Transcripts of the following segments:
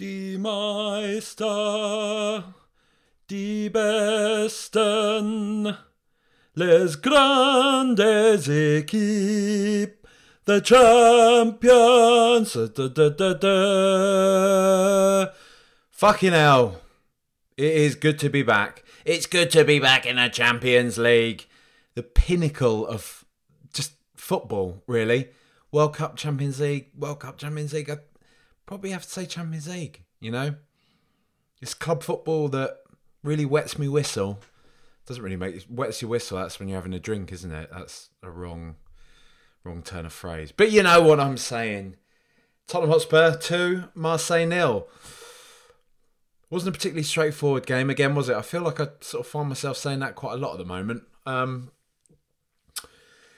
Die Meister, die Besten, les grandes équipes, the champions. Da, da, da, da. Fucking hell. It is good to be back. It's good to be back in the Champions League. The pinnacle of just football, really. World Cup, Champions League, World Cup, Champions League. Probably have to say Champions League, you know? It's club football that really wets me whistle. Doesn't really make wets your whistle. That's when you're having a drink, isn't it? That's a wrong, wrong turn of phrase. But you know what I'm saying. Tottenham Hotspur two, Marseille nil. Wasn't a particularly straightforward game again, was it? I feel like I sort of find myself saying that quite a lot at the moment. Um,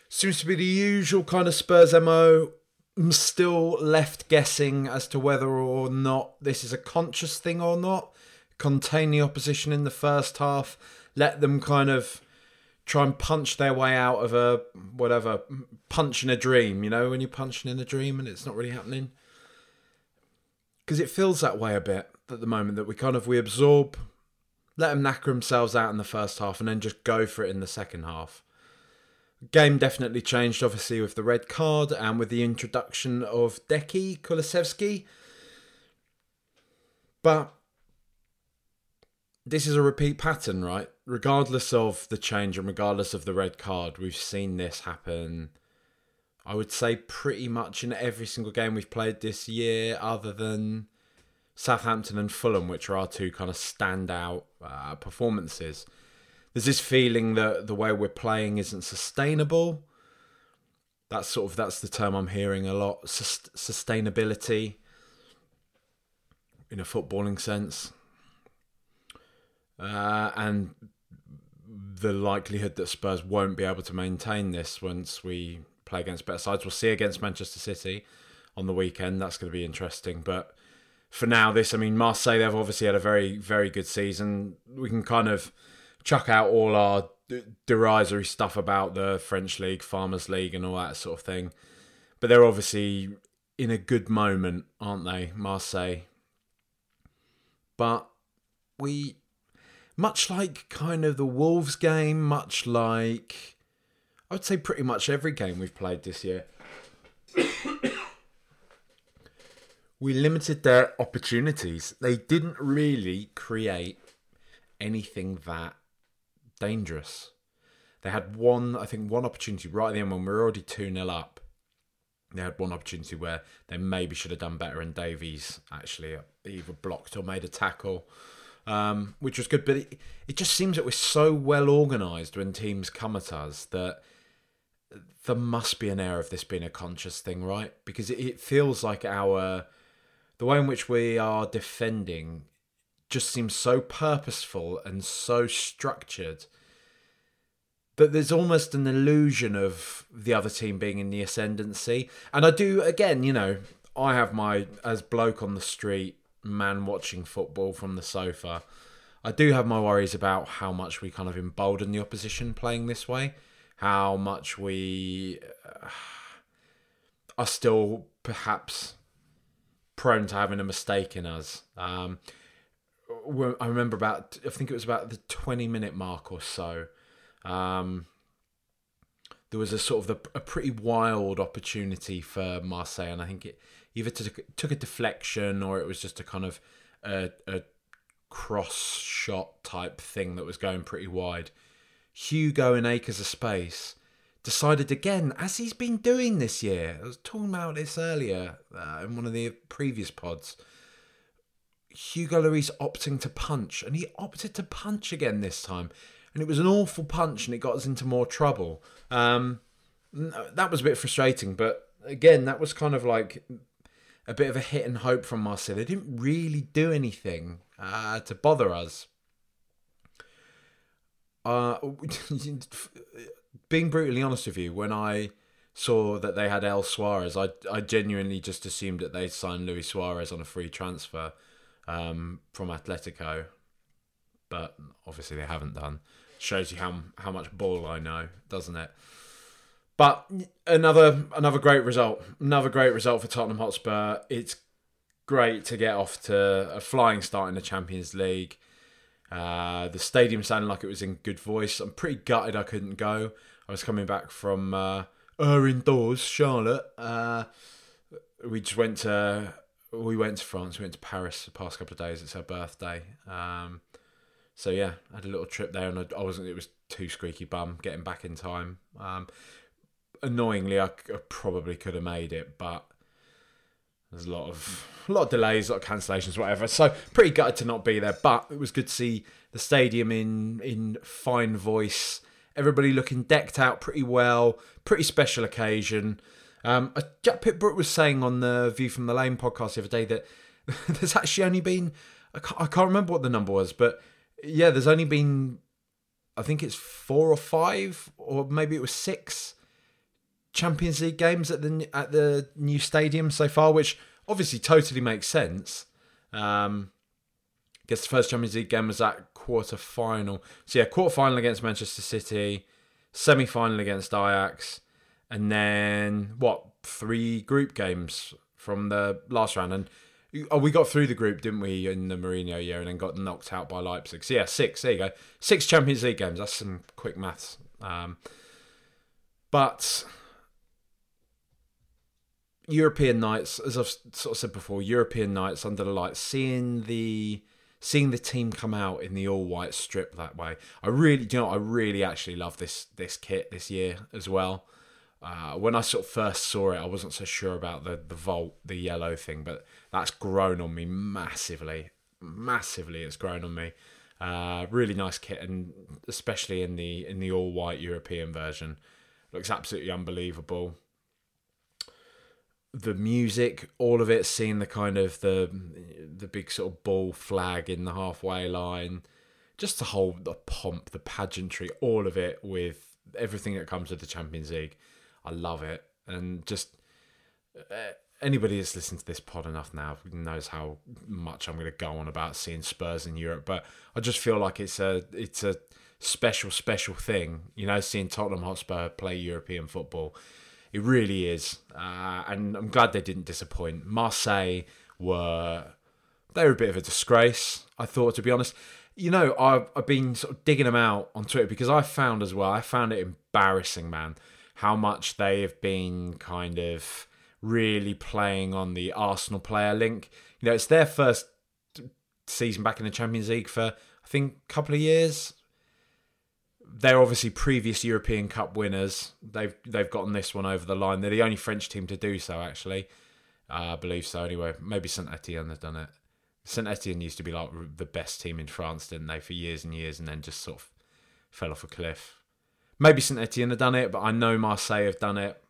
seems to be the usual kind of Spurs mo. I'm still left guessing as to whether or not this is a conscious thing or not. Contain the opposition in the first half, let them kind of try and punch their way out of a whatever punch in a dream. You know, when you're punching in a dream and it's not really happening, because it feels that way a bit at the moment that we kind of we absorb, let them knacker themselves out in the first half, and then just go for it in the second half. Game definitely changed, obviously, with the red card and with the introduction of Deki Kulusevski. But this is a repeat pattern, right? Regardless of the change and regardless of the red card, we've seen this happen. I would say pretty much in every single game we've played this year, other than Southampton and Fulham, which are our two kind of standout uh, performances. There's this feeling that the way we're playing isn't sustainable. That's sort of that's the term I'm hearing a lot. Sus- sustainability in a footballing sense, uh, and the likelihood that Spurs won't be able to maintain this once we play against better sides. We'll see against Manchester City on the weekend. That's going to be interesting, but for now, this, I mean, Marseille, they've obviously had a very, very good season. We can kind of chuck out all our derisory stuff about the French League, Farmers League, and all that sort of thing. But they're obviously in a good moment, aren't they, Marseille? But we, much like kind of the Wolves game, much like, I would say pretty much every game we've played this year. we limited their opportunities. They didn't really create anything that dangerous. They had one, I think, one opportunity right at the end when we were already 2 0 up. They had one opportunity where they maybe should have done better, and Davies actually either blocked or made a tackle, um, which was good. But it, it just seems that we're so well organised when teams come at us that there must be an air of this being a conscious thing, right? Because it, it feels like our the way in which we are defending just seems so purposeful and so structured that there's almost an illusion of the other team being in the ascendancy. And I do, again, you know, I have my, as bloke on the street, man watching football from the sofa, I do have my worries about how much we kind of embolden the opposition playing this way, how much we uh, are still perhaps prone to having a mistake in us. Um, I remember about, I think it was about the 20 minute mark or so. Um, there was a sort of the, a pretty wild opportunity for Marseille, and I think it either took, took a deflection or it was just a kind of a, a cross shot type thing that was going pretty wide. Hugo in acres of space decided again, as he's been doing this year. I was talking about this earlier uh, in one of the previous pods. Hugo Lloris opting to punch, and he opted to punch again this time, and it was an awful punch, and it got us into more trouble. Um, that was a bit frustrating, but again, that was kind of like a bit of a hit and hope from Marseille. They didn't really do anything uh, to bother us. Uh, being brutally honest with you, when I saw that they had El Suarez, I I genuinely just assumed that they'd signed Luis Suarez on a free transfer um, from Atletico, but obviously they haven't done. Shows you how how much ball I know, doesn't it? But another another great result, another great result for Tottenham Hotspur. It's great to get off to a flying start in the Champions League. Uh, the stadium sounded like it was in good voice. I'm pretty gutted I couldn't go. I was coming back from uh, indoors, Charlotte. Uh, we just went to we went to France. We went to Paris the past couple of days. It's her birthday. Um, so yeah, I had a little trip there, and I, I, wasn't. It was too squeaky bum getting back in time. Um, annoyingly, I, I, probably could have made it, but there's a lot of a lot of delays, a lot of cancellations, whatever. So pretty gutted to not be there, but it was good to see the stadium in in fine voice. Everybody looking decked out pretty well. Pretty special occasion. Um, uh, Jack Pitt-Brooke was saying on the View from the Lane podcast the other day that there's actually only been I can't, I can't remember what the number was, but yeah, there's only been I think it's four or five, or maybe it was six Champions League games at the at the new stadium so far, which obviously totally makes sense. Um, I guess the first Champions League game was that quarter final. So yeah, quarter final against Manchester City, semi final against Ajax, and then what? Three group games from the last round, and oh, we got through the group, didn't we, in the Mourinho year, and then got knocked out by Leipzig. So yeah, six. There you go, six Champions League games. That's some quick maths. Um, but European nights, as I've sort of said before, European nights under the lights, seeing the seeing the team come out in the all white strip that way. I really, you know, I really actually love this this kit this year as well. Uh, when I sort of first saw it, I wasn't so sure about the the vault, the yellow thing, but that's grown on me massively, massively. It's grown on me. Uh, really nice kit, and especially in the in the all white European version, looks absolutely unbelievable the music, all of it, seeing the kind of the the big sort of ball flag in the halfway line, just the whole the pomp, the pageantry, all of it with everything that comes with the Champions League. I love it, and just uh, anybody that's listened to this pod enough now knows how much I'm going to go on about seeing Spurs in Europe. But I just feel like it's a it's a special special thing, you know, seeing Tottenham Hotspur play European football it really is, uh, and I'm glad they didn't disappoint. Marseille were they were a bit of a disgrace. I thought, to be honest. You know, I've, I've been sort of digging them out on Twitter because I found as well. I found it embarrassing, man, how much they have been kind of really playing on the Arsenal player link. You know, it's their first season back in the Champions League for I think a couple of years, they're obviously previous European Cup winners. They've they've gotten this one over the line. They're the only French team to do so, actually. Uh, I believe so. Anyway, maybe Saint Etienne have done it. Saint Etienne used to be like the best team in France, didn't they, for years and years, and then just sort of fell off a cliff. Maybe Saint Etienne have done it, but I know Marseille have done it.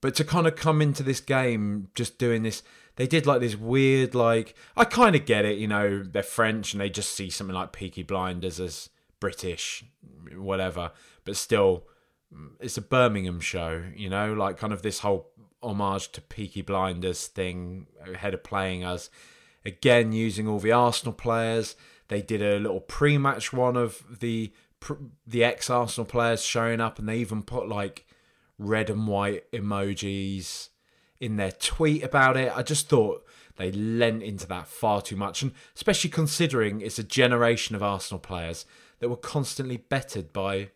But to kind of come into this game just doing this, they did like this weird, like I kind of get it, you know, they're French and they just see something like Peaky Blinders as British, whatever, but still, mm, it's a Birmingham show, you know, like kind of this whole homage to Peaky Blinders thing ahead of playing us. Again, using all the Arsenal players. They did a little pre-match one of the the ex-Arsenal players showing up, and they even put like red and white emojis in their tweet about it. I just thought they lent into that far too much, and especially considering it's a generation of Arsenal players that were constantly bettered by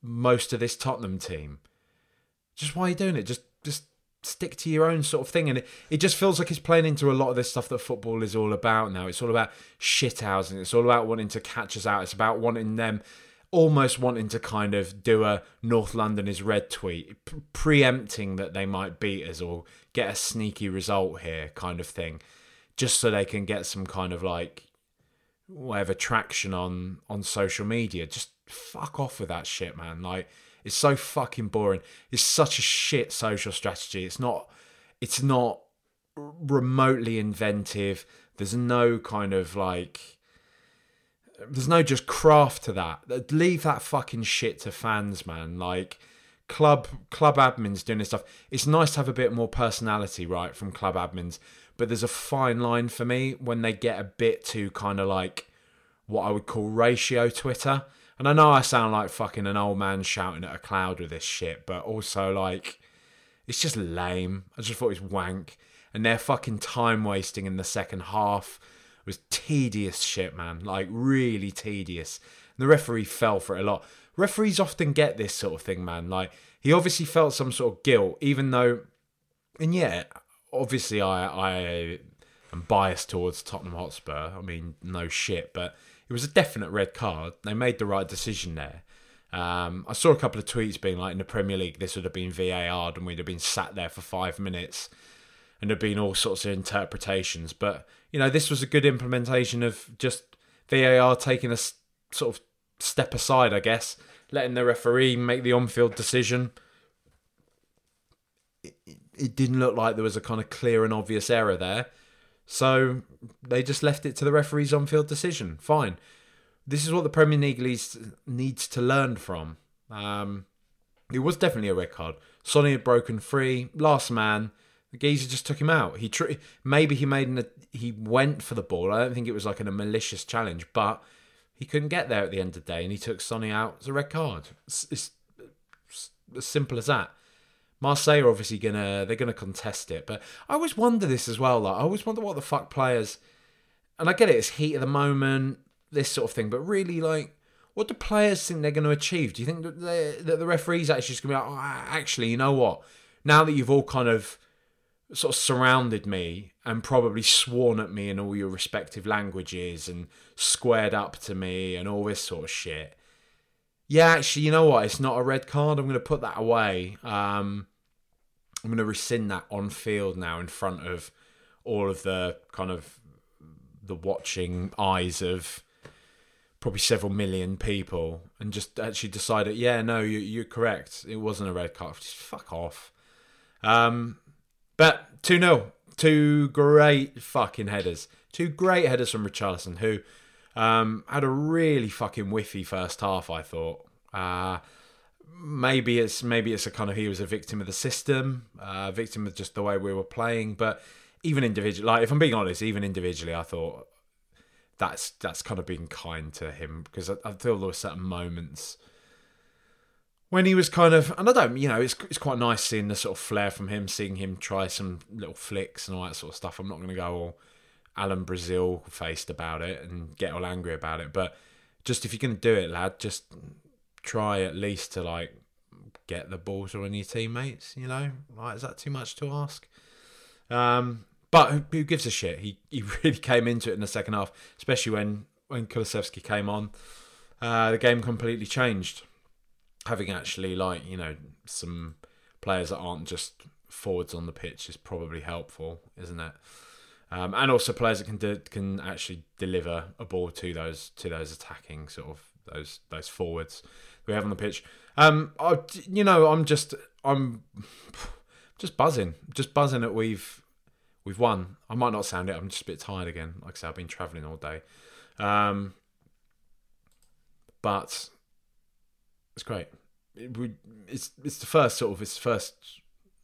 most of this Tottenham team. Just why are you doing it? Just stick to your own sort of thing. And it, it just feels like it's playing into a lot of this stuff that football is all about now. It's all about shithousing. It's all about wanting to catch us out. It's about wanting them almost wanting to kind of do a North London is red tweet, preempting that they might beat us or get a sneaky result here kind of thing, just so they can get some kind of like whatever traction on on social media. Just fuck off with that shit, man. Like it's so fucking boring. It's such a shit social strategy. It's not it's not remotely inventive. There's no kind of like there's no just craft to that. Leave that fucking shit to fans, man. Like club club admins doing this stuff. It's nice to have a bit more personality, right, from club admins. But there's a fine line for me when they get a bit too kind of like what I would call ratio Twitter. And I know I sound like fucking an old man shouting at a cloud with this shit, but also like it's just lame. I just thought it was wank. And their fucking time wasting in the second half was tedious shit, man. Like really tedious. And the referee fell for it a lot. Referees often get this sort of thing, man. Like he obviously felt some sort of guilt, even though, and yeah, obviously I I am biased towards Tottenham Hotspur. I mean, no shit, but it was a definite red card. They made the right decision there. Um, I saw a couple of tweets being like, in the Premier League, this would have been VAR'd and we'd have been sat there for five minutes and there'd been all sorts of interpretations. But, you know, this was a good implementation of just VAR taking a sort of step aside, I guess, letting the referee make the on field decision. It, it didn't look like there was a kind of clear and obvious error there. So they just left it to the referee's on field decision. Fine. This is what the Premier League needs to learn from. Um, it was definitely a red card. Sonny had broken free, last man. The geezer just took him out. He tr- maybe he made an he went for the ball. I don't think it was like a malicious challenge, but he couldn't get there at the end of the day, and he took Sonny out as a red card. It's, it's, it's as simple as that. Marseille are obviously gonna they're gonna contest it, but I always wonder this as well. Like I always wonder what the fuck players, and I get it, it's heat of the moment, this sort of thing, but really like. What do players think they're going to achieve? Do you think that, that the referees actually just going to be like, oh, actually, you know what? Now that you've all kind of sort of surrounded me and probably sworn at me in all your respective languages and squared up to me and all this sort of shit yeah, actually, you know what? It's not a red card. I'm going to put that away. Um, I'm going to rescind that on field now in front of all of the kind of the watching eyes of probably several million people and just actually decided, yeah, no, you, you're correct. It wasn't a red card. Just fuck off. Um, but 2 0. Two great fucking headers. Two great headers from Richarlison, who um, had a really fucking whiffy first half, I thought. Uh, maybe it's maybe it's a kind of he was a victim of the system, uh, victim of just the way we were playing. But even individually, like if I'm being honest, even individually, I thought that's that's kind of being kind to him because I, I feel there were certain moments when he was kind of, and I don't, you know, it's it's quite nice seeing the sort of flair from him, seeing him try some little flicks and all that sort of stuff. I'm not going to go all Alan Brazil faced about it and get all angry about it. But just if you're going to do it, lad, just try at least to like get the ball to one of your teammates. You know, like is that too much to ask? Um, but who gives a shit? He he really came into it in the second half, especially when when Kulusevski came on. Uh, the game completely changed. Having actually like you know some players that aren't just forwards on the pitch is probably helpful, isn't it? um, and also players that can de- can actually deliver a ball to those to those attacking sort of those those forwards we have on the pitch. Um, I, you know, I'm just I'm just buzzing, just buzzing that we've we've won. I might not sound it. I'm just a bit tired again. Like I said, I've been travelling all day, um, but it's great. It, we, it's it's the first sort of it's first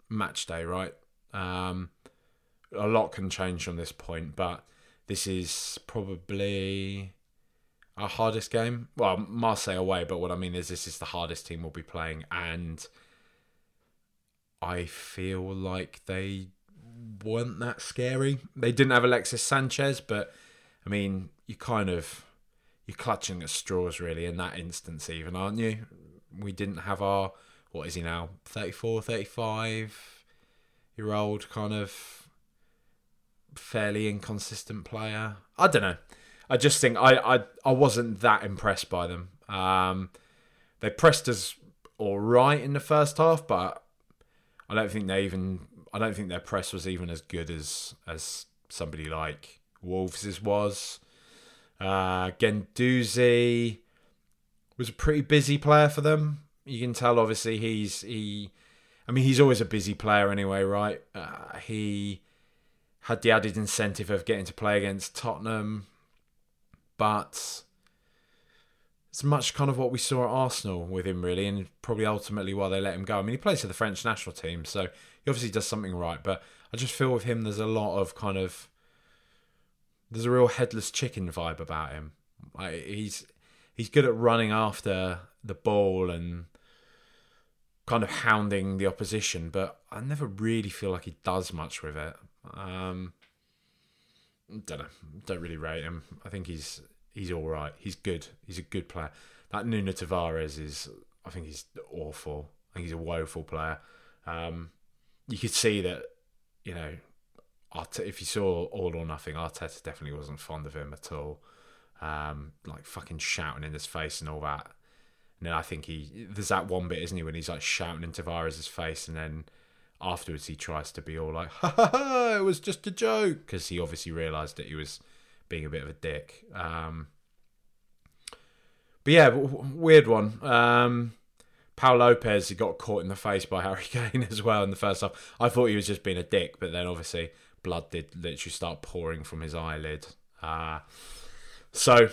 match day, right? Um, a lot can change from this point, but this is probably our hardest game. Well, Marseille away, but what I mean is this is the hardest team we'll be playing, and I feel like they weren't that scary. They didn't have Alexis Sanchez, but I mean, you kind of you're clutching at straws really in that instance, even aren't you? We didn't have our what is he now 34, 35 year old kind of fairly inconsistent player. I don't know. I just think I I, I wasn't that impressed by them. Um, they pressed us all right in the first half, but I don't think they even I don't think their press was even as good as as somebody like Wolves' was. Uh, was a pretty busy player for them. You can tell, obviously, he's he I mean, he's always a busy player anyway, right? Uh, he had the added incentive of getting to play against Tottenham, but it's much kind of what we saw at Arsenal with him, really, and probably ultimately why they let him go. I mean, he plays for the French national team, so he obviously does something right, but I just feel with him, there's a lot of kind of there's a real headless chicken vibe about him. Like he's he's good at running after the ball and kind of hounding the opposition, but I never really feel like he does much with it. Um, don't know. Don't really rate him. I think he's he's all right. He's good. He's a good player. That Nuno Tavares is. I think he's awful. I think he's a woeful player. Um, you could see that, you know, if you saw All or Nothing, Arteta definitely wasn't fond of him at all. Um, like fucking shouting in his face and all that. And then I think he there's that one bit, isn't he, when he's like shouting in Tavares' face, and then afterwards he tries to be all like, "Ha ha ha! It was just a joke," because he obviously realised that he was being a bit of a dick. Um, but yeah, weird one. Um, Pau Lopez, he got caught in the face by Harry Kane as well in the first half. I thought he was just being a dick, but then obviously blood did literally start pouring from his eyelid. Uh, so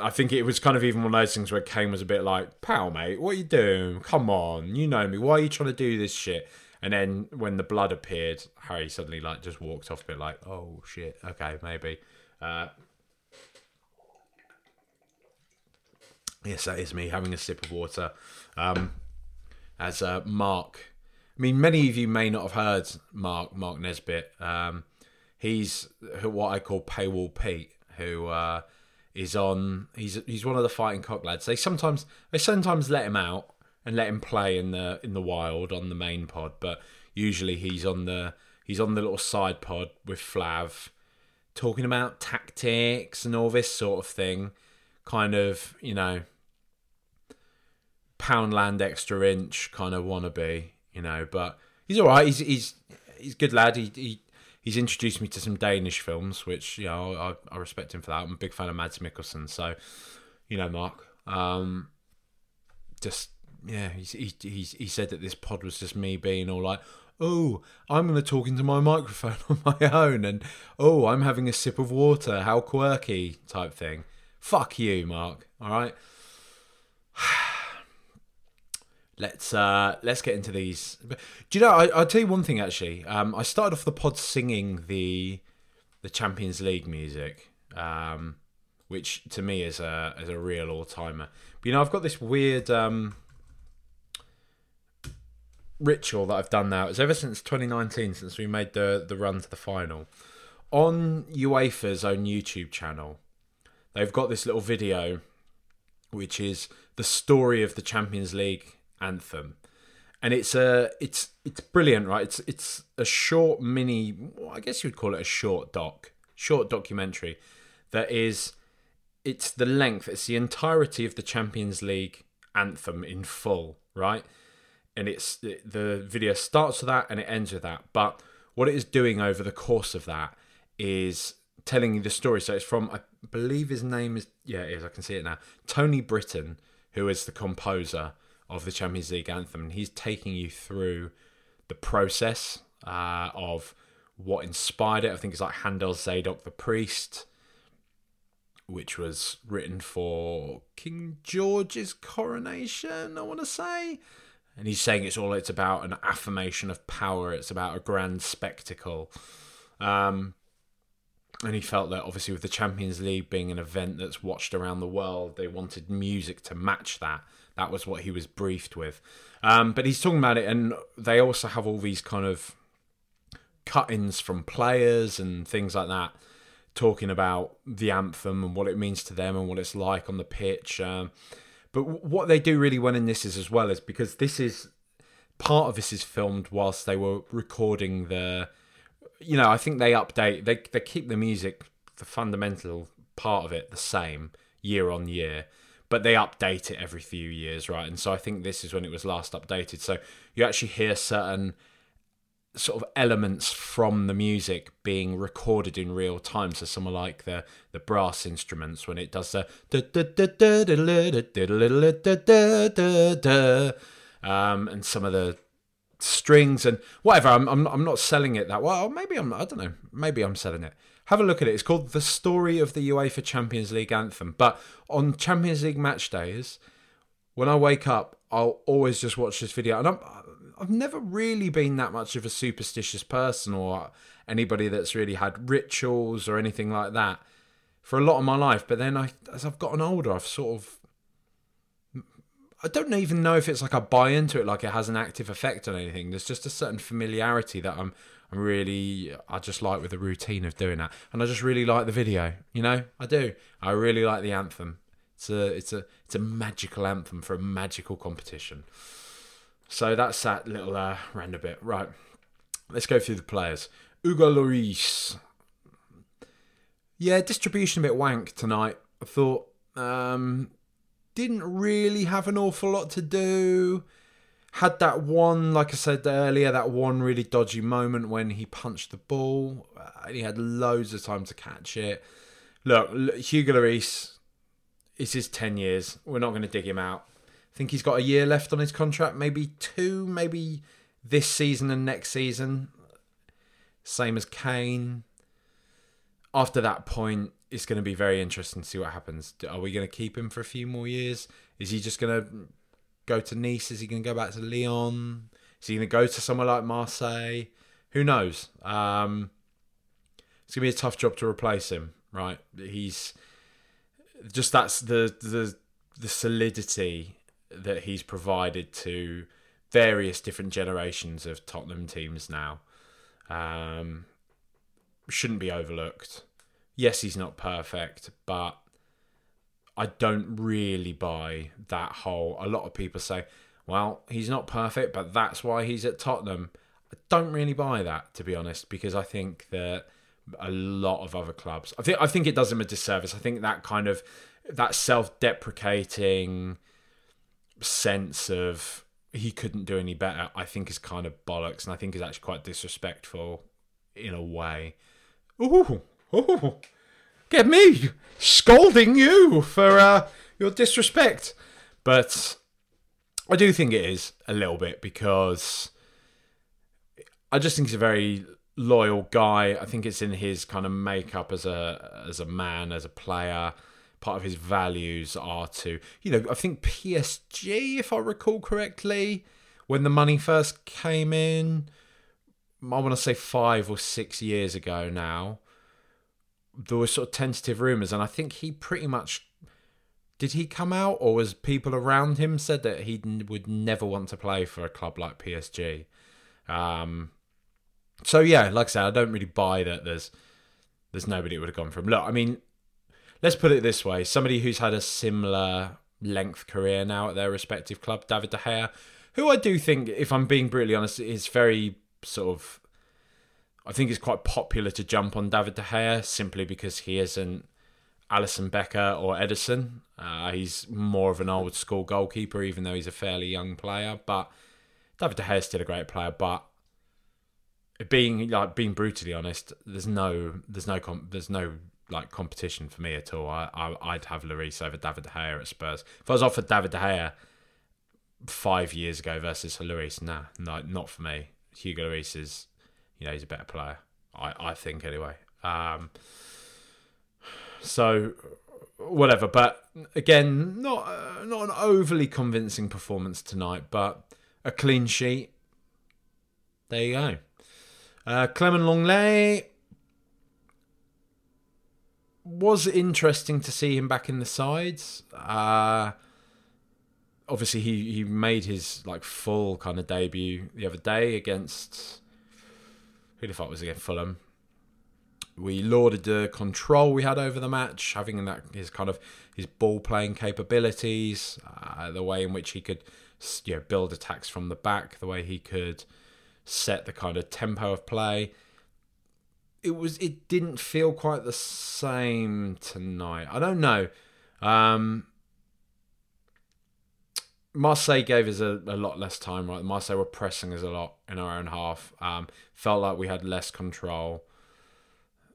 I think it was kind of even one of those things where Kane was a bit like, "Pal, mate, what are you doing? Come on, you know me. Why are you trying to do this shit?" And then when the blood appeared, Harry suddenly like just walked off a bit like, "Oh shit, okay, maybe." Uh, yes, that is me having a sip of water. Um, as uh, Mark, I mean, many of you may not have heard Mark Mark Nesbitt. Um, he's what I call Paywall Pete, who uh, is on. He's he's one of the fighting cock lads. They sometimes they sometimes let him out and let him play in the in the wild on the main pod, but usually he's on the he's on the little side pod with Flav, talking about tactics and all this sort of thing. Kind of you know, Poundland extra inch kind of wannabe, you know. But he's all right. He's he's he's good lad. He he he's introduced me to some Danish films, which you know I, I respect him for that. I'm a big fan of Mads Mikkelsen, so you know Mark. Um, just yeah, he he he said that this pod was just me being all like, oh, I'm going to talk into my microphone on my own, and oh, I'm having a sip of water, how quirky type thing. Fuck you, Mark. All right. let's uh let's get into these do you know I, will tell you one thing actually um i started off the pod singing the the champions league music um which to me is a is a real all-timer but you know i've got this weird um ritual that i've done now is ever since 2019 since we made the the run to the final on uefa's own youtube channel they've got this little video which is the story of the champions league anthem, and it's a it's it's brilliant, right? It's it's a short mini, I guess you would call it a short doc, short documentary that is it's the length, it's the entirety of the Champions League anthem in full, right? And it's the video starts with that and it ends with that. But what it is doing over the course of that is telling you the story. So it's from I believe his name is yeah, it is, I can see it now. Tony Britten, who is the composer of the Champions League anthem, and he's taking you through the process uh, of what inspired it. I think it's like Handel's Zadok the Priest, which was written for King George's coronation, I want to say. And he's saying it's all it's about an affirmation of power, it's about a grand spectacle. Um, and he felt that obviously with the Champions League being an event that's watched around the world, they wanted music to match that. That was what he was briefed with. Um, but he's talking about it, and they also have all these kind of cut-ins from players and things like that, talking about the anthem and what it means to them and what it's like on the pitch. Um, but what they do really well in this is as well is because this is part of this is filmed whilst they were recording the. You know, I think they update. They they keep the music, the fundamental part of it, the same year on year but they update it every few years, right? And so I think this is when it was last updated. So you actually hear certain sort of elements from the music being recorded in real time. So some like the the brass instruments when it does the um, and some of the strings and whatever. I'm, I'm I'm not selling it that well. Maybe I'm. I don't know. Maybe I'm selling it. Have a look at it. It's called the story of the UEFA Champions League anthem. But on Champions League match days, when I wake up, I'll always just watch this video. And I'm, I've never really been that much of a superstitious person or anybody that's really had rituals or anything like that for a lot of my life. But then I, as I've gotten older, I've sort of I don't even know if it's like I buy into it, like it has an active effect on anything. There's just a certain familiarity that I'm, I'm really, I just like with the routine of doing that, and I just really like the video. You know, I do. I really like the anthem. It's a, it's a, it's a magical anthem for a magical competition. So that's that little uh, random bit. Right, let's go through the players. Hugo Lloris. Yeah, distribution a bit wank tonight. I thought. Um, didn't really have an awful lot to do. Had that one, like I said earlier, that one really dodgy moment when he punched the ball. Uh, he had loads of time to catch it. Look, Hugo Lloris, it's his 10 years. We're not going to dig him out. Think he's got a year left on his contract, maybe two, maybe this season and next season. Same as Kane. After that point, it's going to be very interesting to see what happens. Are we going to keep him for a few more years? Is he just going to go to Nice? Is he going to go back to Lyon? Is he going to go to somewhere like Marseille? Who knows? Um, it's going to be a tough job to replace him, right? He's just that's the the the solidity that he's provided to various different generations of Tottenham teams now. Um, shouldn't be overlooked yes, he's not perfect, but I don't really buy that whole. A lot of people say, well, he's not perfect, but that's why he's at Tottenham. I don't really buy that, to be honest, because I think that a lot of other clubs. I think I think it does him a disservice. I think that kind of that self-deprecating sense of he couldn't do any better. I think is kind of bollocks, and I think is actually quite disrespectful in a way. Ooh, Oh, get me scolding you for uh, your disrespect. But I do think it is a little bit because I just think he's a very loyal guy. I think it's in his kind of makeup as a as a man, as a player. Part of his values are to, you know, I think PSG, if I recall correctly, when the money first came in, I want to say five or six years ago now there were sort of tentative rumors, and I think he pretty much did he come out, or was people around him said that he would never want to play for a club like PSG. Um, so yeah, like I said, I don't really buy that. There's there's nobody that would have gone from. Look, I mean, let's put it this way: somebody who's had a similar length career now at their respective club, David De Gea, who I do think, if I'm being brutally honest, is very sort of I think it's quite popular to jump on David De Gea simply because he isn't Alisson Becker or Ederson. Uh, he's more of an old school goalkeeper, even though he's a fairly young player. But David De Gea is still a great player. But being like being brutally honest, there's no there's no there's no like competition for me at all. I, I would have Lloris over David De Gea at Spurs. If I was offered David De Gea five years ago versus Lloris, nah, no, not for me. Hugo Lloris is you know he's a better player. I I think anyway. Um, so whatever, but again, not uh, not an overly convincing performance tonight, but a clean sheet. There you go. Uh, Clement Lenglet was interesting to see him back in the sides. Uh, obviously, he, he made his like full kind of debut the other day against who the fuck was against Fulham. We lauded the control we had over the match, having that his kind of his ball playing capabilities, uh, the way in which he could you know, build attacks from the back, the way he could set the kind of tempo of play. It was it didn't feel quite the same tonight. I don't know. Um, Marseille gave us a, a lot less time, right? Marseille were pressing us a lot in our own half. Um, felt like we had less control.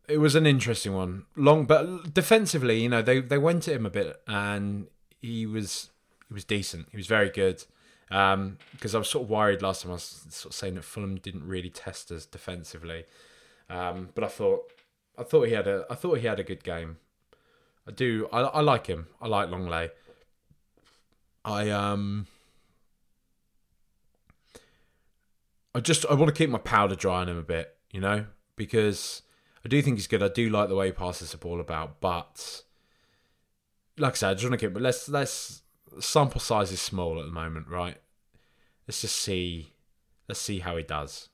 It was an interesting one. Long, but defensively, you know, they, they went at him a bit, and he was he was decent. He was very good. because um, I was sort of worried last time. I was sort of saying that Fulham didn't really test us defensively, um, but I thought I thought he had a I thought he had a good game. I do. I, I like him. I like Lenglet. I um. I just I want to keep my powder dry on him a bit, you know, because I do think he's good. I do like the way he passes the ball about, but like I said, I just want to keep. But let's let's sample size is small at the moment, right? Let's just see. Let's see how he does.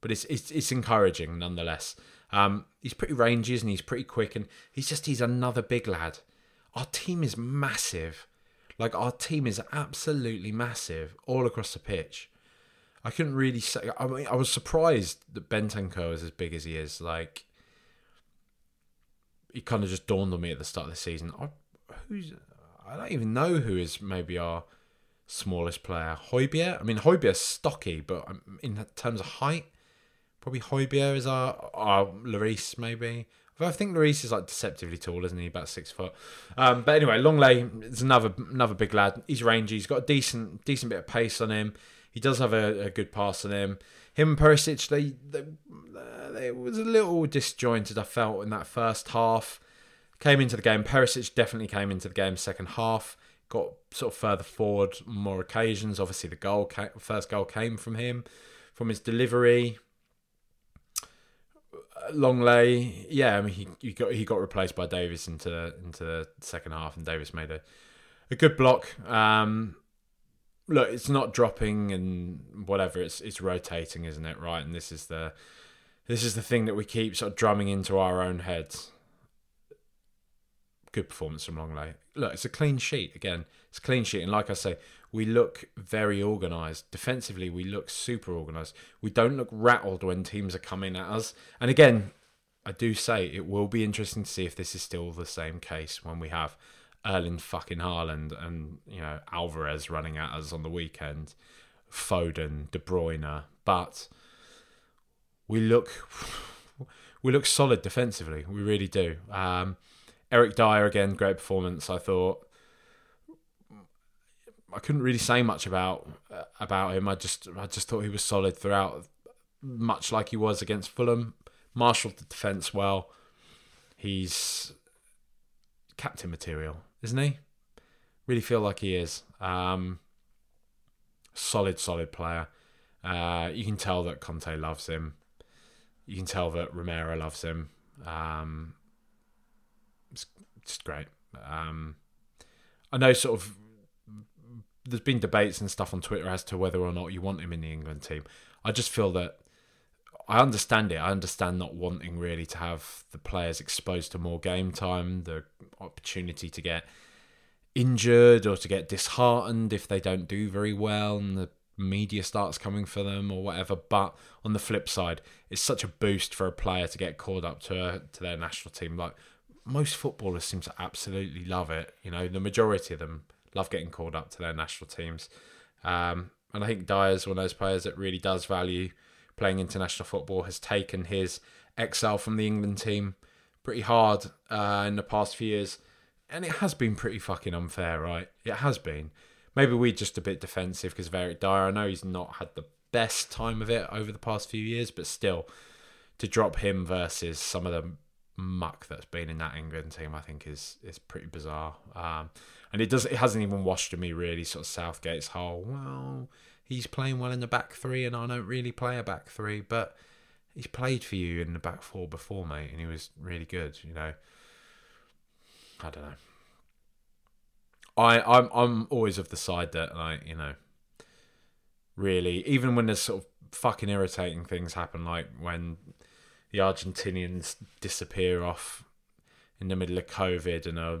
But it's it's it's encouraging nonetheless. Um, he's pretty rangy and he's pretty quick, and he's just he's another big lad. Our team is massive. Like our team is absolutely massive all across the pitch. I couldn't really say. I mean, I was surprised that Bentancur is as big as he is. Like, he kind of just dawned on me at the start of the season. I, who's I don't even know who is maybe our smallest player. Højbjerg. I mean, Højbjerg's stocky, but in terms of height, probably Højbjerg is our, our Lloris maybe. I think Lloris is like deceptively tall, isn't he? About six foot. Um, but anyway, Lenglet is another another big lad. He's rangy. He's got a decent decent bit of pace on him. He does have a, a good pass on him. Him and Perisic, they, they, was a little disjointed. I felt in that first half. Came into the game. Perisic definitely came into the game second half. Got sort of further forward more occasions. Obviously, the goal came, first goal came from him, from his delivery. Lenglet, yeah, I mean he, he got he got replaced by Davies into into the second half, and Davies made a a good block. Um, look, it's not dropping and whatever. It's it's rotating, isn't it? Right, and this is the this is the thing that we keep sort of drumming into our own heads good performance from Lenglet. Look, it's a clean sheet again. It's a clean sheet, and like I say, we look very organised. Defensively, we look super organised. We don't look rattled when teams are coming at us. And again, I do say it will be interesting to see if this is still the same case when we have Erling fucking Haaland and you know Alvarez running at us on the weekend, Foden, De Bruyne, but we look we look solid defensively. We really do. Um, Eric Dier again, great performance. I thought I couldn't really say much about uh, about him. I just I just thought he was solid throughout, much like he was against Fulham. Marshalled the defence well. He's captain material, isn't he? Really feel like he is. Um, solid, solid player. Uh, you can tell that Conte loves him. You can tell that Romero loves him. Um, it's just great. Um, I know sort of there's been debates and stuff on Twitter as to whether or not you want him in the England team. I just feel that I understand it. I understand not wanting really to have the players exposed to more game time, the opportunity to get injured or to get disheartened if they don't do very well and the media starts coming for them or whatever. But on the flip side, it's such a boost for a player to get called up to a, to their national team. Like most footballers seem to absolutely love it. You know, the majority of them love getting called up to their national teams. Um, and I think Dier's one of those players that really does value playing international football, has taken his exile from the England team pretty hard uh, in the past few years. And it has been pretty fucking unfair, right? It has been. Maybe we're just a bit defensive because of Eric Dier. I know he's not had the best time of it over the past few years, but still, to drop him versus some of the muck that's been in that England team, I think is is pretty bizarre. Um, and it does it hasn't even washed to me really. Sort of Southgate's whole well, he's playing well in the back three, and I don't really play a back three, but he's played for you in the back four before, mate, and he was really good. You know, I don't know. I I'm I'm always of the side that like you know, really even when there's sort of fucking irritating things happen, like when the Argentinians disappear off in the middle of COVID and are.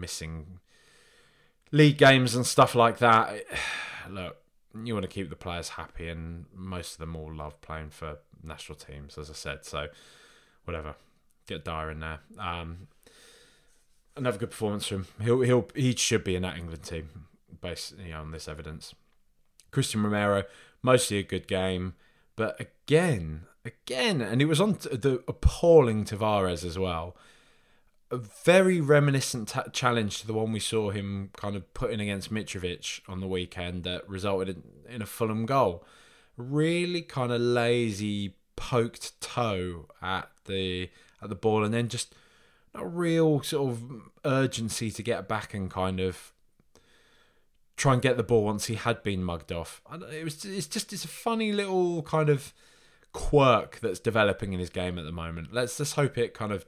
missing league games and stuff like that. Look, you want to keep the players happy, and most of them all love playing for national teams, as I said. So, whatever, get Dier in there. Um, another good performance from him. He'll he'll he should be in that England team based you know, on this evidence. Cristian Romero, mostly a good game, but again, again, and it was on the appalling Tavares as well. A very reminiscent t- challenge to the one we saw him kind of putting against Mitrovic on the weekend that resulted in, in a Fulham goal. Really kind of lazy poked toe at the at the ball, and then just a real sort of urgency to get back and kind of try and get the ball once he had been mugged off. It was it's just it's a funny little kind of quirk that's developing in his game at the moment. Let's just hope it kind of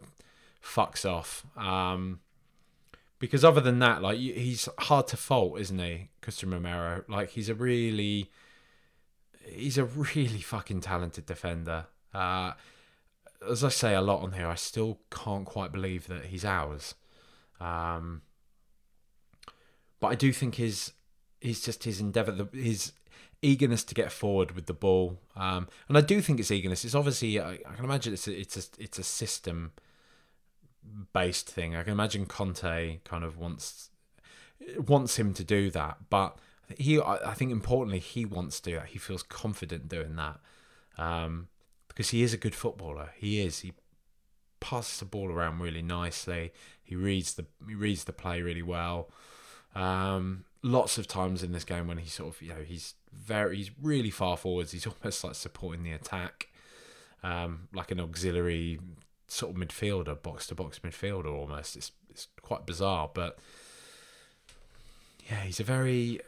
fucks off. Um, because other than that, like he's hard to fault, isn't he, Cristian Romero? Like he's a really, he's a really fucking talented defender. Uh, as I say a lot on here, I still can't quite believe that he's ours. Um, but I do think his he's just his endeavour, his eagerness to get forward with the ball, um, and I do think it's eagerness. It's obviously I, I can imagine it's a, it's a it's a system based thing. I can imagine Conte kind of wants wants him to do that, but he I think importantly he wants to do that. He feels confident doing that um, because he is a good footballer. He is. He passes the ball around really nicely. He reads the he reads the play really well. Um, lots of times in this game when he's sort of you know he's very he's really far forwards. He's almost like supporting the attack, um, like an auxiliary sort of midfielder, box to box midfielder almost. It's it's quite bizarre, but yeah, he's a very.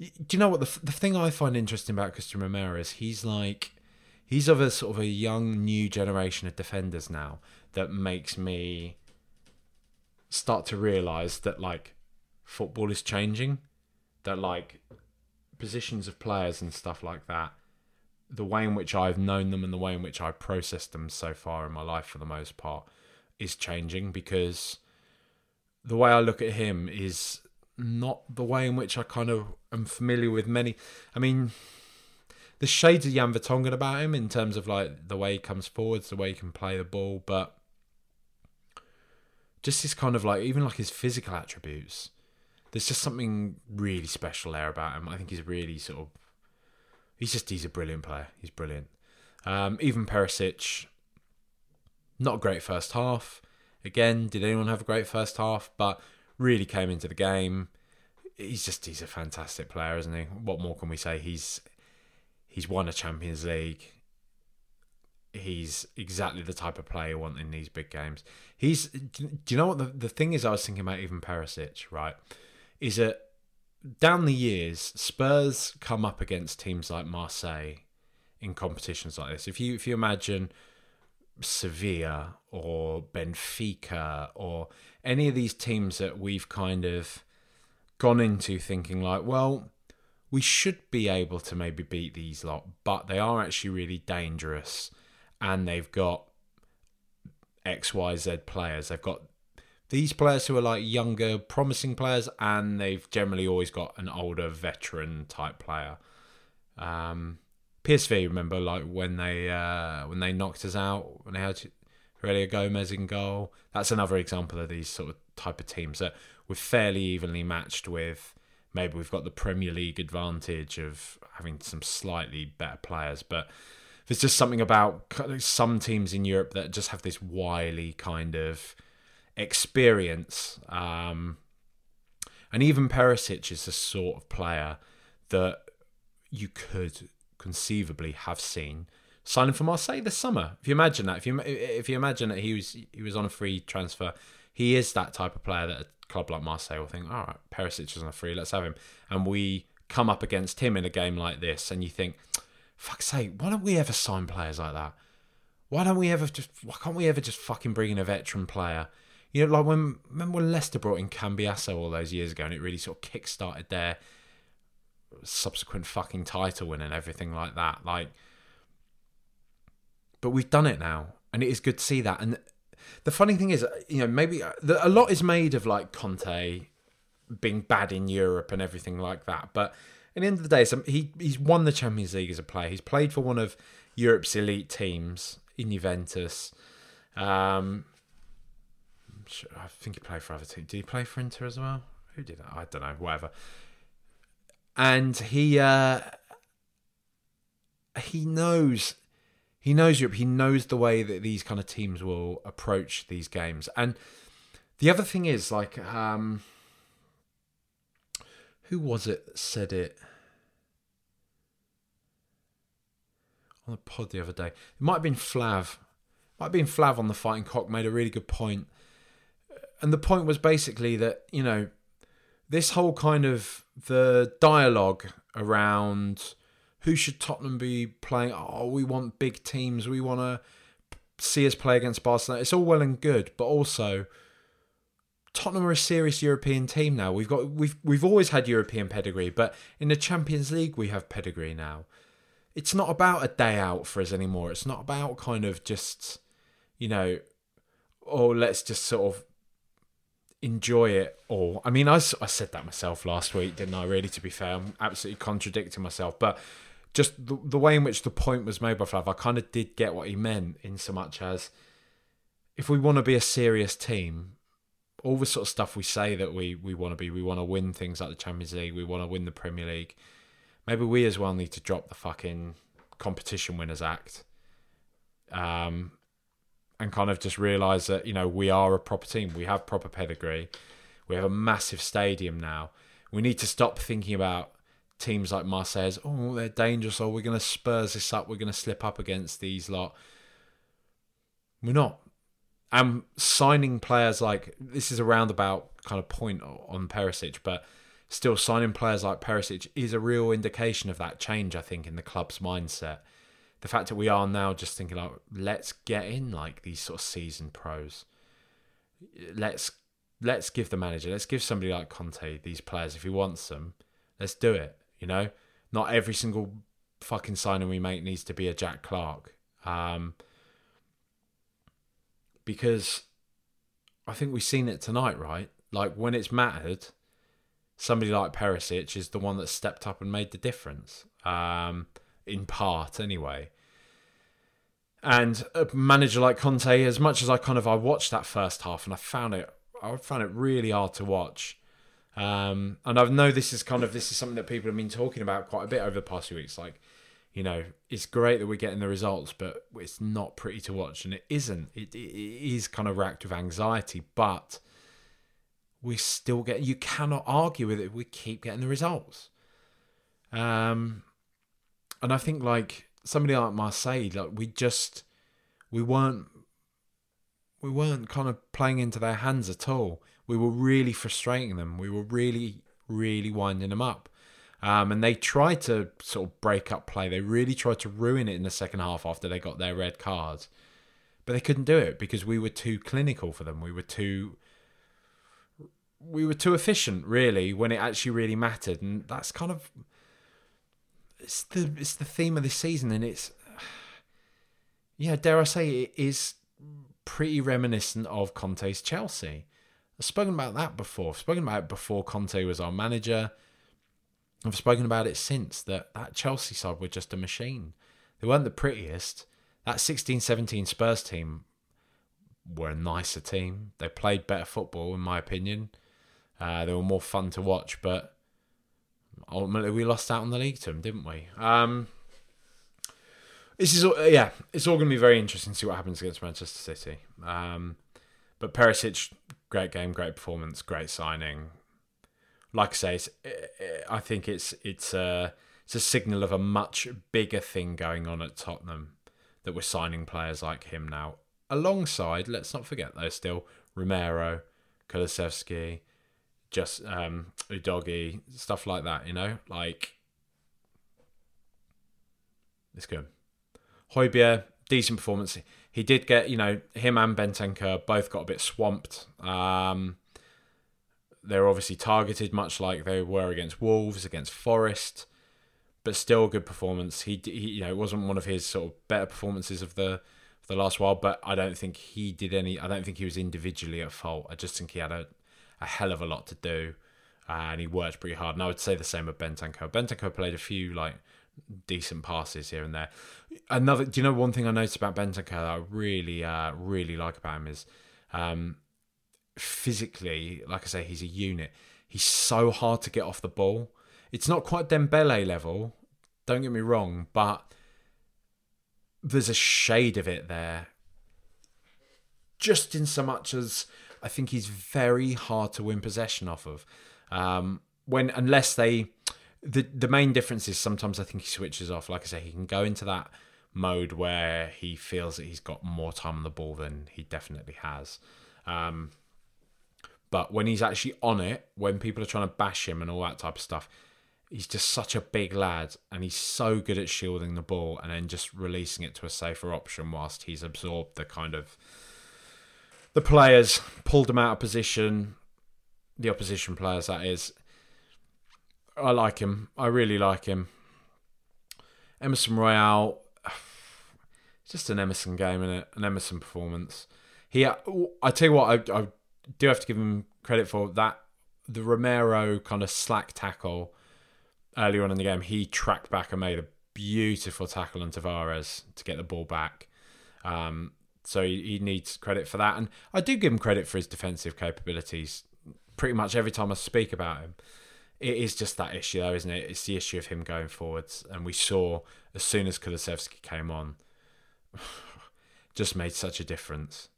Do you know what the the thing I find interesting about Cristian Romero is he's like he's of a sort of a young new generation of defenders now that makes me start to realize that like football is changing that like positions of players and stuff like that the way in which I've known them and the way in which I processed them so far in my life for the most part is changing because the way I look at him is not the way in which I kind of am familiar with many I mean the shades of Jan Vertonghen about him in terms of like the way he comes forwards, the way he can play the ball, but just his kind of like even like his physical attributes there's just something really special there about him. I think he's really sort of he's just he's a brilliant player. He's brilliant. Um, even Perisic, not a great first half. Again, did anyone have a great first half? But really came into the game. He's just he's a fantastic player, isn't he? What more can we say? He's he's won a Champions League. He's exactly the type of player you want in these big games. He's do you know what the the thing is? I was thinking about even Perisic, right? is that down the years, Spurs come up against teams like Marseille in competitions like this. If you if you imagine Sevilla or Benfica or any of these teams that we've kind of gone into thinking like, well, we should be able to maybe beat these lot, but they are actually really dangerous and they've got XYZ players. They've got these players who are like younger, promising players, and they've generally always got an older veteran type player. Um, PSV, remember, like when they uh, when they knocked us out, when they had Heurelho Gomes in goal. That's another example of these sort of type of teams that we're fairly evenly matched with. Maybe we've got the Premier League advantage of having some slightly better players, but there's just something about some teams in Europe that just have this wily kind of experience. Um, and even Perisic is the sort of player that you could conceivably have seen signing for Marseille this summer. If you imagine that, if you if you imagine that he was he was on a free transfer, he is that type of player that a club like Marseille will think, all right, Perisic is on a free, let's have him, and we come up against him in a game like this, and you think, fuck's sake, why don't we ever sign players like that? Why don't we ever just? Why can't we ever just fucking bring in a veteran player? You know, like when remember when Leicester brought in Cambiasso all those years ago, and it really sort of kick-started their subsequent fucking title win and everything like that. Like, but we've done it now, and it is good to see that. And the funny thing is, you know, maybe uh, a lot is made of like Conte being bad in Europe and everything like that. But at the end of the day, he he's won the Champions League as a player. He's played for one of Europe's elite teams in Juventus. Um, I think he played for other teams. Did he play for Inter as well? Who did that? I don't know. Whatever. And he uh, he knows he knows Europe. He knows the way that these kind of teams will approach these games. And the other thing is, like, um, who was it that said it on the pod the other day? It might have been Flav. It might have been Flav on the Fighting Cock made a really good point. And the point was basically that, you know, this whole kind of the dialogue around who should Tottenham be playing? Oh, we want big teams. We want to see us play against Barcelona. It's all well and good, but also Tottenham are a serious European team now. We've got we've we've always had European pedigree, but in the Champions League we have pedigree now. It's not about a day out for us anymore. It's not about kind of just you know, oh let's just sort of enjoy it all. I mean, I, I said that myself last week, didn't I? Really, to be fair, I'm absolutely contradicting myself, but just the, the way in which the point was made by Flav, I kind of did get what he meant in so much as if we want to be a serious team, all the sort of stuff we say that we, we want to be, we want to win things like the Champions League, we want to win the Premier League. Maybe we as well need to drop the fucking competition winners act. Um, and kind of just realize that, you know, we are a proper team. We have proper pedigree. We have a massive stadium now. We need to stop thinking about teams like Marseille, oh, they're dangerous, or oh, we're going to spurs this up, we're going to slip up against these lot. We're not. And signing players like this is a roundabout kind of point on Perisic, but still signing players like Perisic is a real indication of that change, I think, in the club's mindset. The fact that we are now just thinking like, let's get in like these sort of seasoned pros. Let's let's give the manager, let's give somebody like Conte these players if he wants them. Let's do it. You know, not every single fucking signing we make needs to be a Jack Clarke. Um, because I think we've seen it tonight, right? Like when it's mattered, somebody like Perisic is the one that stepped up and made the difference. Um, in part, anyway. And a manager like Conte, as much as I kind of I watched that first half and I found it, I found it really hard to watch. Um, and I know this is kind of this is something that people have been talking about quite a bit over the past few weeks. Like, you know, it's great that we're getting the results, but it's not pretty to watch, and it isn't. It, it is kind of racked with anxiety, but we still get. You cannot argue with it. We keep getting the results. Um, and I think like somebody like Marseille, like we just we weren't we weren't kind of playing into their hands at all we were really frustrating them. We were really, really winding them up. Um, and they tried to sort of break up play. They really tried to ruin it in the second half after they got their red cards. But they couldn't do it because we were too clinical for them. We were too we were too efficient really when it actually really mattered and that's kind of it's the it's the theme of this season and it's yeah dare I say it is pretty reminiscent of Conte's Chelsea I've spoken about that before. I've spoken about it before Conte was our manager. I've spoken about it since that that Chelsea side were just a machine. They weren't the prettiest. That 16 17 Spurs team were a nicer team. They played better football, in my opinion. Uh, they were more fun to watch, but ultimately we lost out on the league to them, didn't we? Um, this is yeah, it's all going to be very interesting to see what happens against Manchester City. Um, but Perisic great game, great performance, great signing. Like I say, I think it's it's a it's a signal of a much bigger thing going on at Tottenham that we're signing players like him now. Alongside, let's not forget though, still Romero, Kulusevski, just um, Udogie, stuff like that. You know, like it's good. Højbjerg, decent performance he did get, you know, him and Bentancur both got a bit swamped. Um, they were obviously targeted, much like they were against Wolves, against Forest, but still a good performance. He, he, you know, it wasn't one of his sort of better performances of the for the last while, but I don't think he did any. I don't think he was individually at fault. I just think he had a, a hell of a lot to do, and he worked pretty hard. And I would say the same with Bentancur. Bentancur played a few like decent passes here and there. Another, do you know one thing I noticed about Bentancur that I really, uh, really like about him is, um, physically, like I say, he's a unit. He's so hard to get off the ball. It's not quite Dembele level, don't get me wrong, but there's a shade of it there. Just in so much as I think he's very hard to win possession off of. Um, when unless they, the the main difference is sometimes I think he switches off. Like I say, he can go into that mode where he feels that he's got more time on the ball than he definitely has. Um, but when he's actually on it, when people are trying to bash him and all that type of stuff, he's just such a big lad and he's so good at shielding the ball and then just releasing it to a safer option whilst he's absorbed the kind of the players pulled him out of position the opposition players that is. I like him. I really like him. Emerson Royal, just an emerson game it an emerson performance. He i tell you what I, I do have to give him credit for that the romero kind of slack tackle earlier on in the game, he tracked back and made a beautiful tackle on Tavares to get the ball back. Um, so he, he, needs credit for that. And I do give him credit for his defensive capabilities pretty much every time I speak about him. It is just that issue, though, isn't it? It's the issue of him going forwards. And we saw as soon as Kulusevski came on, just made such a difference.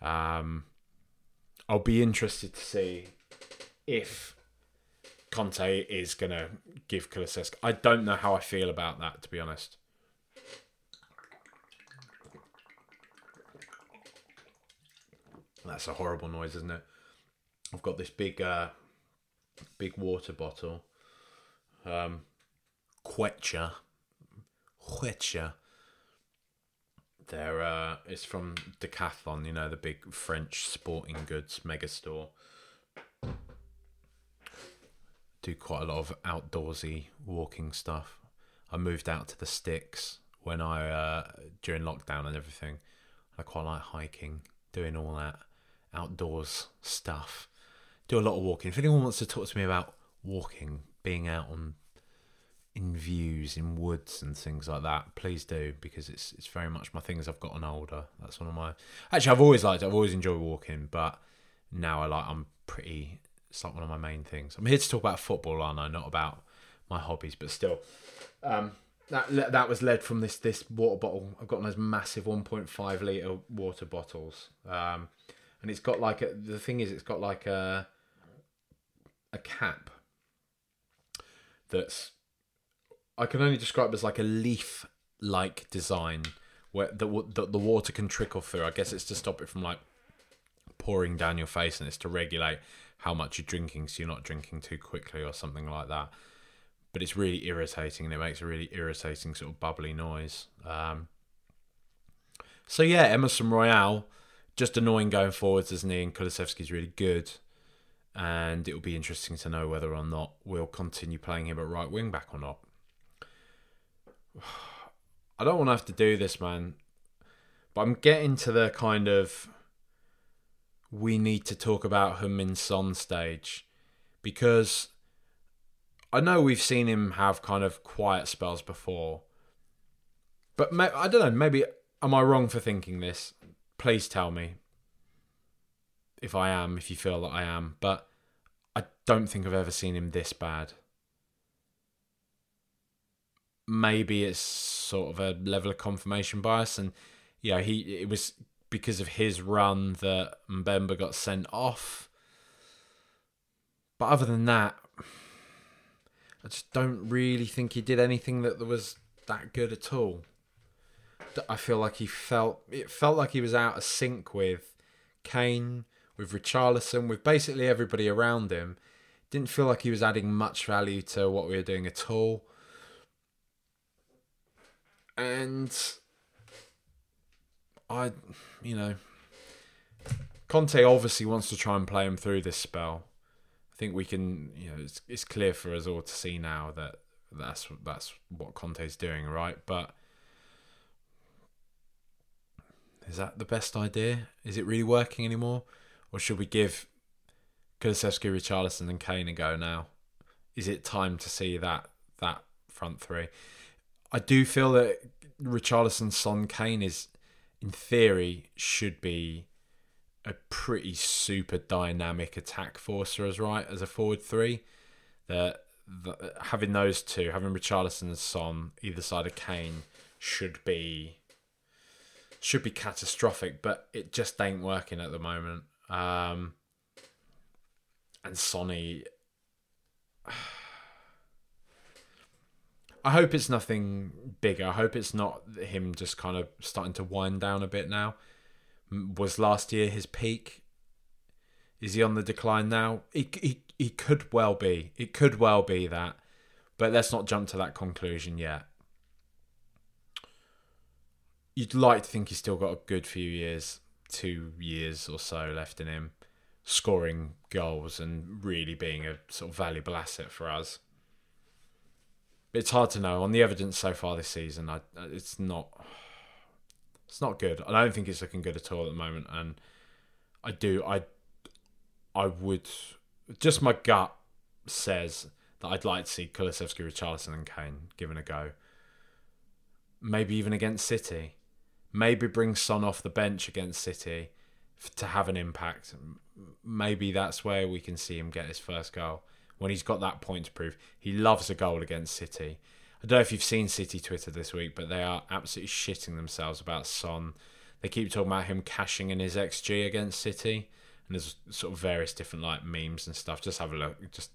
Um, I'll be interested to see if Conte is going to give Kulusevski. I don't know how I feel about that, to be honest. That's a horrible noise, isn't it? I've got this big, uh, big water bottle. Um, Quechua. Quechua. There, uh, it's from Decathlon, you know, the big French sporting goods mega store do quite a lot of outdoorsy walking stuff. I moved out to the sticks when I uh, during lockdown and everything. I quite like hiking, doing all that outdoors stuff. Do a lot of walking. If anyone wants to talk to me about walking, being out on in views in woods and things like that, please do because it's it's very much my thing as I've gotten older. That's one of my actually I've always liked it. I've always enjoyed walking, but now I like I'm pretty it's like one of my main things. I'm here to talk about football, aren't I? Not about my hobbies, but still. Um, that that was led from this this water bottle. I've got those massive 1.5 liter water bottles, um, and it's got like a, the thing is, it's got like a a cap that's I can only describe as like a leaf like design where the, the the water can trickle through. I guess it's to stop it from like pouring down your face, and it's to regulate how much you're drinking so you're not drinking too quickly or something like that. But it's really irritating and it makes a really irritating sort of bubbly noise. Um, so yeah, Emerson Royal, just annoying going forwards, isn't he? And Kulusevski's really good. And it'll be interesting to know whether or not we'll continue playing him at right wing back or not. I don't want to have to do this, man. But I'm getting to the kind of we need to talk about Heung-min Son stage because I know we've seen him have kind of quiet spells before, but I don't know. Maybe am I wrong for thinking this? Please tell me if I am, if you feel that I am. But I don't think I've ever seen him this bad. Maybe it's sort of a level of confirmation bias, and yeah, he it was because of his run that Mbemba got sent off. But other than that, I just don't really think he did anything that was that good at all. I feel like he felt it felt like he was out of sync with Kane, with Richarlison, with basically everybody around him. Didn't feel like he was adding much value to what we were doing at all. And I, you know, Conte obviously wants to try and play him through this spell. I think we can, you know, it's, it's clear for us all to see now that that's that's what Conte's doing, right? But Is that the best idea? Is it really working anymore? Or should we give Kulusevski, Richarlison, and Kane a go now? Is it time to see that that front three? I do feel that Richarlison, Son, Kane is, in theory, should be a pretty super dynamic attack force for us, right? As a forward three, that having those two, having Richarlison and Son either side of Kane, should be should be catastrophic, but it just ain't working at the moment. Um, and Sonny, I hope it's nothing bigger. I hope it's not him just kind of starting to wind down a bit now. Was last year his peak? Is he on the decline now? He, he, he could well be. It could well be that. But let's not jump to that conclusion yet. You'd like to think he's still got a good few years, two years or so left in him, scoring goals and really being a sort of valuable asset for us But it's hard to know on the evidence so far this season. I, it's not, it's not good. I don't think it's looking good at all at the moment, and I do, I, I would, just my gut says that I'd like to see Kulusevski, Richarlison, and Kane given a go. Maybe even against City. Maybe bring Son off the bench against City to have an impact. Maybe that's where we can see him get his first goal when he's got that point to prove. He loves a goal against City. I don't know if you've seen City Twitter this week, but they are absolutely shitting themselves about Son. They keep talking about him cashing in his XG against City, and there's sort of various different like memes and stuff. Just have a look. Just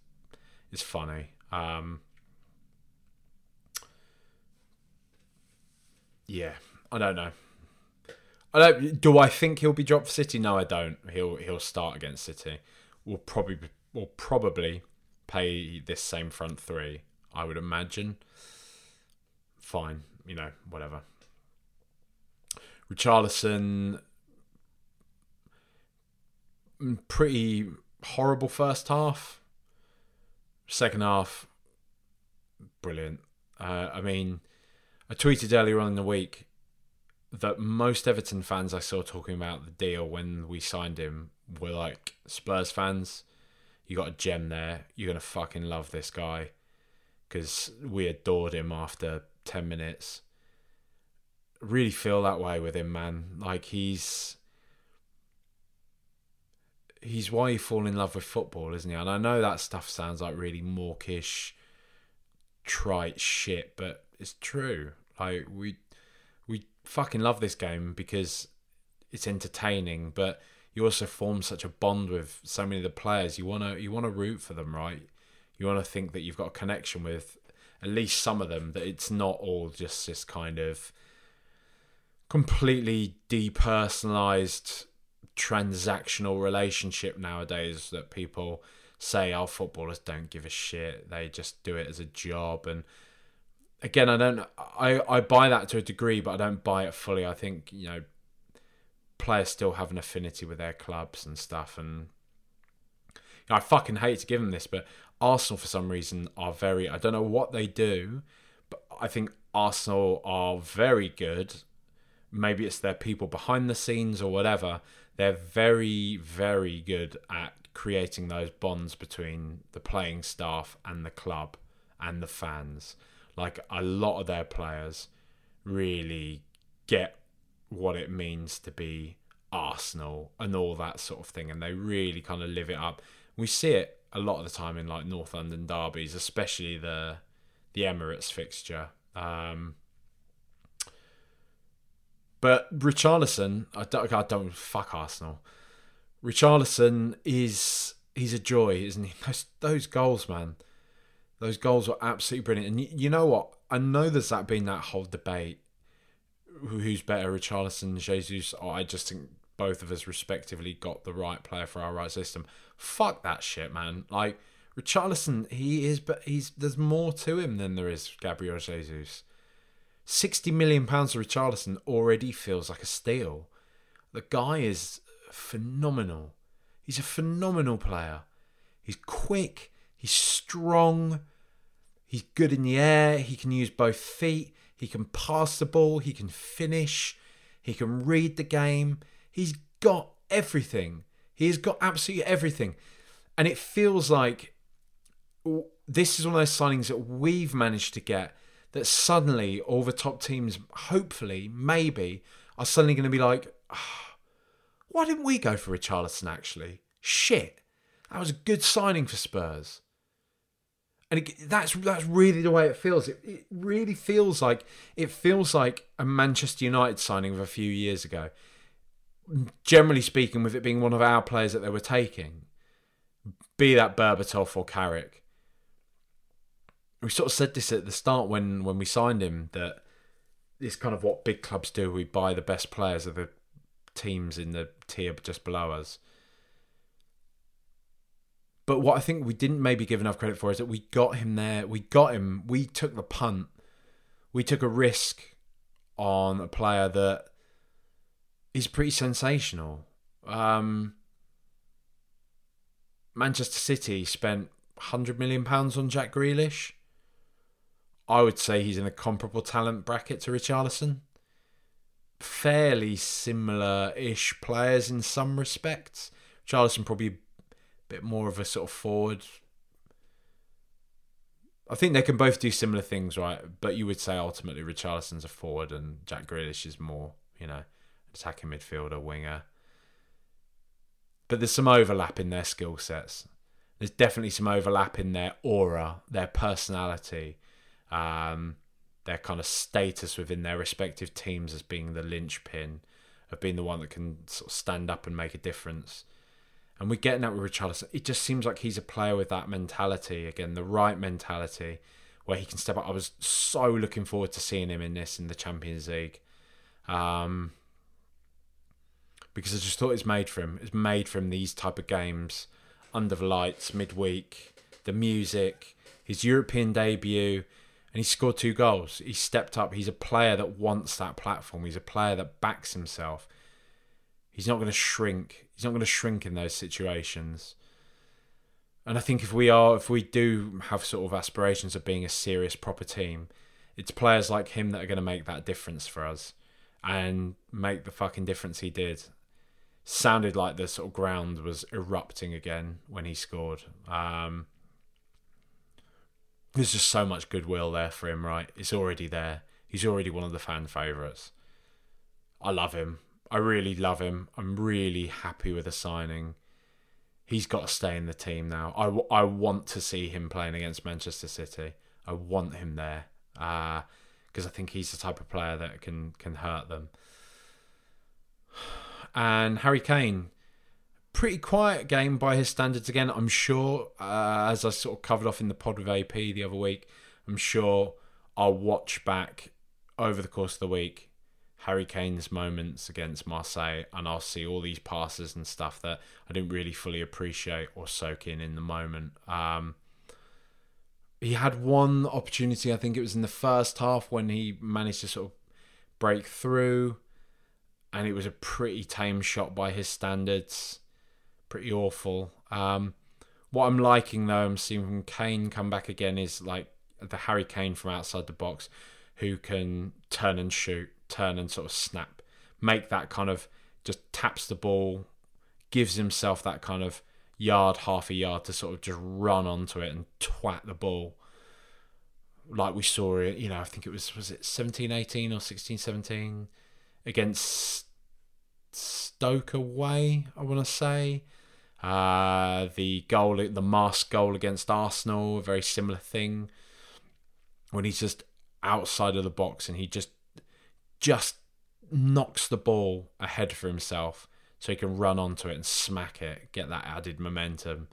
it's funny. Um, yeah, I don't know. I don't. Do I think he'll be dropped for City? No, I don't. He'll he'll start against City. We'll probably will probably pay this same front three, I would imagine. Fine, you know, whatever. Richarlison, mm, pretty horrible first half. Second half, brilliant. Uh, I mean, I tweeted earlier on in the week that most Everton fans I saw talking about the deal when we signed him were like Spurs fans you got a gem there. You're gonna fucking love this guy because we adored him after ten minutes. Really feel that way with him, man. Like he's he's why you fall in love with football, isn't he? And I know that stuff sounds like really mawkish, trite shit, but it's true. Like we we fucking love this game because it's entertaining, but you also form such a bond with so many of the players. You wanna you wanna root for them, right? You wanna think that you've got a connection with at least some of them. That it's not all just this kind of completely depersonalized transactional relationship nowadays that people say our oh, footballers don't give a shit they just do it as a job and again i don't i i buy that to a degree but i don't buy it fully i think you know players still have an affinity with their clubs and stuff. And you know, I fucking hate to give them this, but Arsenal for some reason are very. I don't know what they do, but I think Arsenal are very good. Maybe it's their people behind the scenes or whatever. They're very, very good at creating those bonds between the playing staff and the club and the fans. Like a lot of their players really get what it means to be Arsenal and all that sort of thing, and they really kind of live it up. We see it a lot of the time in like North London derbies, especially the the Emirates fixture. Um, but Richarlison, I don't, I don't fuck Arsenal. Richarlison is he's a joy, isn't he? Those, those goals, man. Those goals were absolutely brilliant. And you, you know what? I know there's that been that whole debate who's better, Richarlison, Jesus. I just think both of us respectively got the right player for our right system. Fuck that shit, man. Like Richarlison, he is, but he's there's more to him than there is Gabriel Jesus. Sixty million pounds for Richarlison already feels like a steal. The guy is phenomenal. He's a phenomenal player. He's quick. He's strong. He's good in the air. He can use both feet. He can pass the ball. He can finish. He can read the game. He's got everything. He's got absolutely everything. And it feels like this is one of those signings that we've managed to get that suddenly all the top teams, hopefully, maybe, are suddenly going to be like, oh, why didn't we go for Richarlison actually? Shit. That was a good signing for Spurs. And it, that's that's really the way it feels. It, it really feels like it feels like a Manchester United signing of a few years ago. Generally speaking, with it being one of our players that they were taking, be that Berbatov or Carrick. We sort of said this at the start when when we signed him that it's kind of what big clubs do. We buy the best players of the teams in the tier just below us. But what I think we didn't maybe give enough credit for is that we got him there. We got him. We took the punt. We took a risk on a player that is pretty sensational. Um, Manchester City spent hundred million pounds on Jack Grealish. I would say he's in a comparable talent bracket to Richarlison fairly similar-ish players in some respects. Charleston probably bit more of a sort of forward. I think they can both do similar things, right? But you would say ultimately Richarlison's a forward and Jack Grealish is more, you know, attacking midfielder, winger. But there's some overlap in their skill sets. There's definitely some overlap in their aura, their personality. Um, their kind of status within their respective teams as being the linchpin, of being the one that can sort of stand up and make a difference. And we're getting that with Richarlison. It just seems like he's a player with that mentality again, the right mentality, where he can step up. I was so looking forward to seeing him in this in the Champions League, um, because I just thought it's made for him. It's made from these type of games, under the lights, midweek, the music, his European debut and he scored two goals. He stepped up. He's a player that wants that platform. He's a player that backs himself. He's not going to shrink. He's not going to shrink in those situations. And I think if we are, if we do have sort of aspirations of being a serious proper team, it's players like him that are going to make that difference for us and make the fucking difference he did. Sounded like the sort of ground was erupting again when he scored. Um, there's just so much goodwill there for him, right? It's already there. He's already one of the fan favourites. I love him. I really love him. I'm really happy with the signing. He's got to stay in the team now. I, I want to see him playing against Manchester City. I want him there because uh, I think he's the type of player that can can hurt them. And Harry Kane, pretty quiet game by his standards again. I'm sure, uh, as I sort of covered off in the pod with AP the other week, I'm sure I'll watch back over the course of the week Harry Kane's moments against Marseille, and I'll see all these passes and stuff that I didn't really fully appreciate or soak in in the moment. Um, he had one opportunity, I think it was in the first half, when he managed to sort of break through, and it was a pretty tame shot by his standards pretty awful. Um, what I'm liking though, I'm seeing from Kane come back again is like the Harry Kane from outside the box, who can turn and shoot, turn and sort of snap, make that kind of just taps the ball, gives himself that kind of yard, half a yard to sort of just run onto it and twat the ball. Like we saw it, you know, I think it was was it 17 18 or 16 17 against Stoke away, I want to say. Uh, the goal, the mask goal against Arsenal, a very similar thing. When he's just outside of the box and he just just knocks the ball ahead for himself so he can run onto it and smack it, get that added momentum.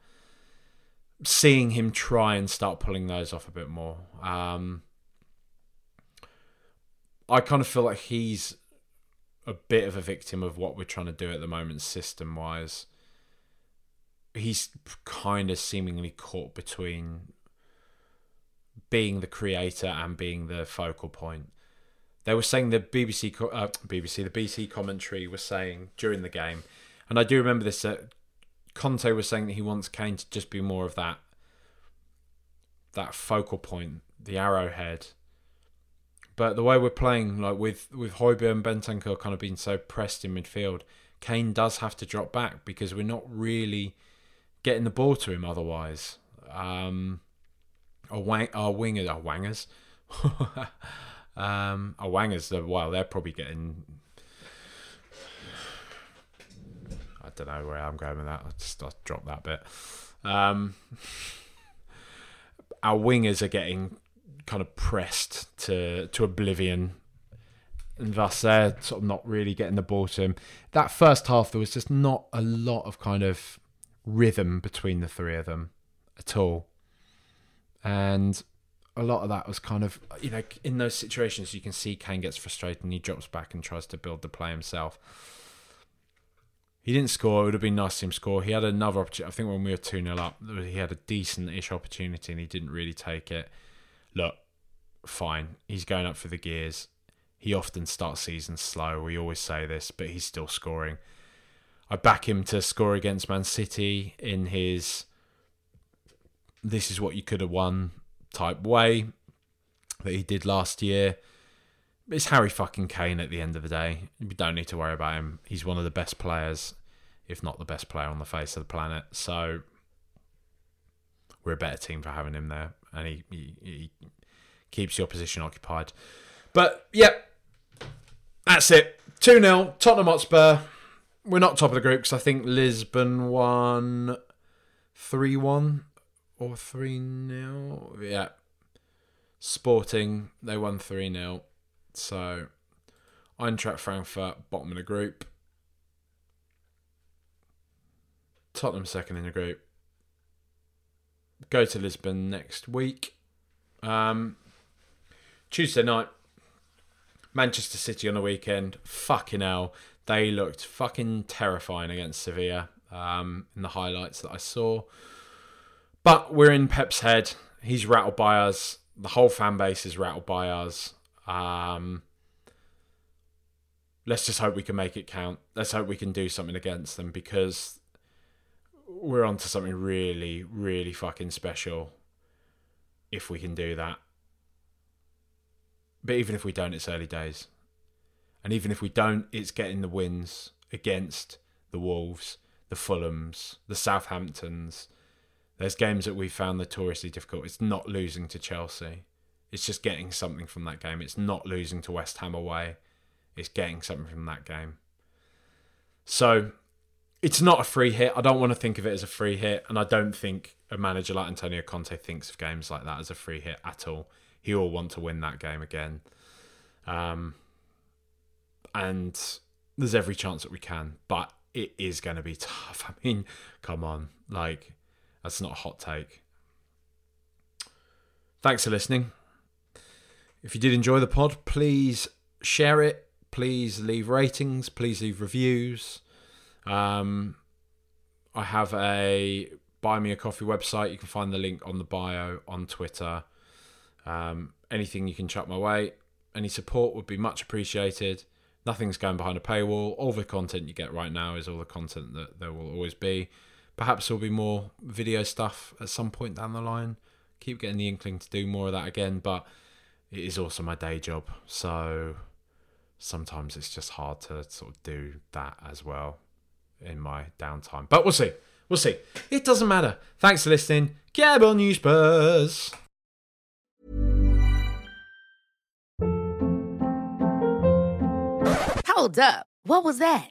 Seeing him try and start pulling those off a bit more. Um, I kind of feel like he's a bit of a victim of what we're trying to do at the moment, system wise he's kind of seemingly caught between being the creator and being the focal point. They were saying the BBC, uh, BBC, the BT commentary was saying during the game, and I do remember this. That Conte was saying that he wants Kane to just be more of that, that focal point, the arrowhead, But the way we're playing, like with with Højbjerg and Bentancur kind of being so pressed in midfield, Kane does have to drop back because we're not really getting the ball to him otherwise. Um, our, wang, our wingers, our wangers, um, our wangers, well, they're probably getting. I don't know where I'm going with that. I just I'll drop that bit. Um, our wingers are getting kind of pressed to to oblivion and thus they're sort of not really getting the ball to him. That first half, there was just not a lot of kind of rhythm between the three of them at all, and a lot of that was kind of you know in those situations you can see Kane gets frustrated and he drops back and tries to build the play himself. He didn't score. It would have been nice to him score. He had another opportunity. I think when we were 2 0 up, he had a decent ish opportunity and he didn't really take it. Look, fine. He's going up for the gears he often starts seasons slow. We always say this, but he's still scoring. I back him to score against Man City in his this is what you could have won type way that he did last year. It's Harry fucking Kane at the end of the day. We don't need to worry about him. He's one of the best players, if not the best player on the face of the planet. So we're a better team for having him there, and he, he, he keeps your position occupied. But yeah, that's it. 2 0, Tottenham Hotspur. We're not top of the group because I think Lisbon won 3 1 or 3 0. Yeah. Sporting, they won 3 0. So, Eintracht Frankfurt, bottom of the group. Tottenham second in the group. Go to Lisbon next week. Um, Tuesday night, Manchester City on the weekend, fucking hell, they looked fucking terrifying against Sevilla um, in the highlights that I saw. But we're in Pep's head. He's rattled by us. The whole fan base is rattled by us. Um, let's just hope we can make it count. Let's hope we can do something against them because we're on to something really, really fucking special if we can do that. But even if we don't, it's early days. And even if we don't, it's getting the wins against the Wolves, the Fulhams, the Southamptons. There's games that we found notoriously difficult. It's not losing to Chelsea. It's just getting something from that game. It's not losing to West Ham away. It's getting something from that game. So it's not a free hit. I don't want to think of it as a free hit. And I don't think a manager like Antonio Conte thinks of games like that as a free hit at all he will want to win that game again. Um, and there's every chance that we can, but it is going to be tough. I mean, come on, like that's not a hot take. Thanks for listening. If you did enjoy the pod, please share it. Please leave ratings. Please leave reviews. Um, I have a buy me a coffee website. You can find the link on the bio on Twitter. Um, anything you can chuck my way, any support would be much appreciated. Nothing's going behind a paywall. All the content you get right now is all the content that there will always be. Perhaps there'll be more video stuff at some point down the line. Keep getting the inkling to do more of that again, but it is also my day job. So sometimes it's just hard to sort of do that as well in my downtime. But we'll see. We'll see. It doesn't matter. Thanks for listening. Cable News Spurs. Hold up. What was that?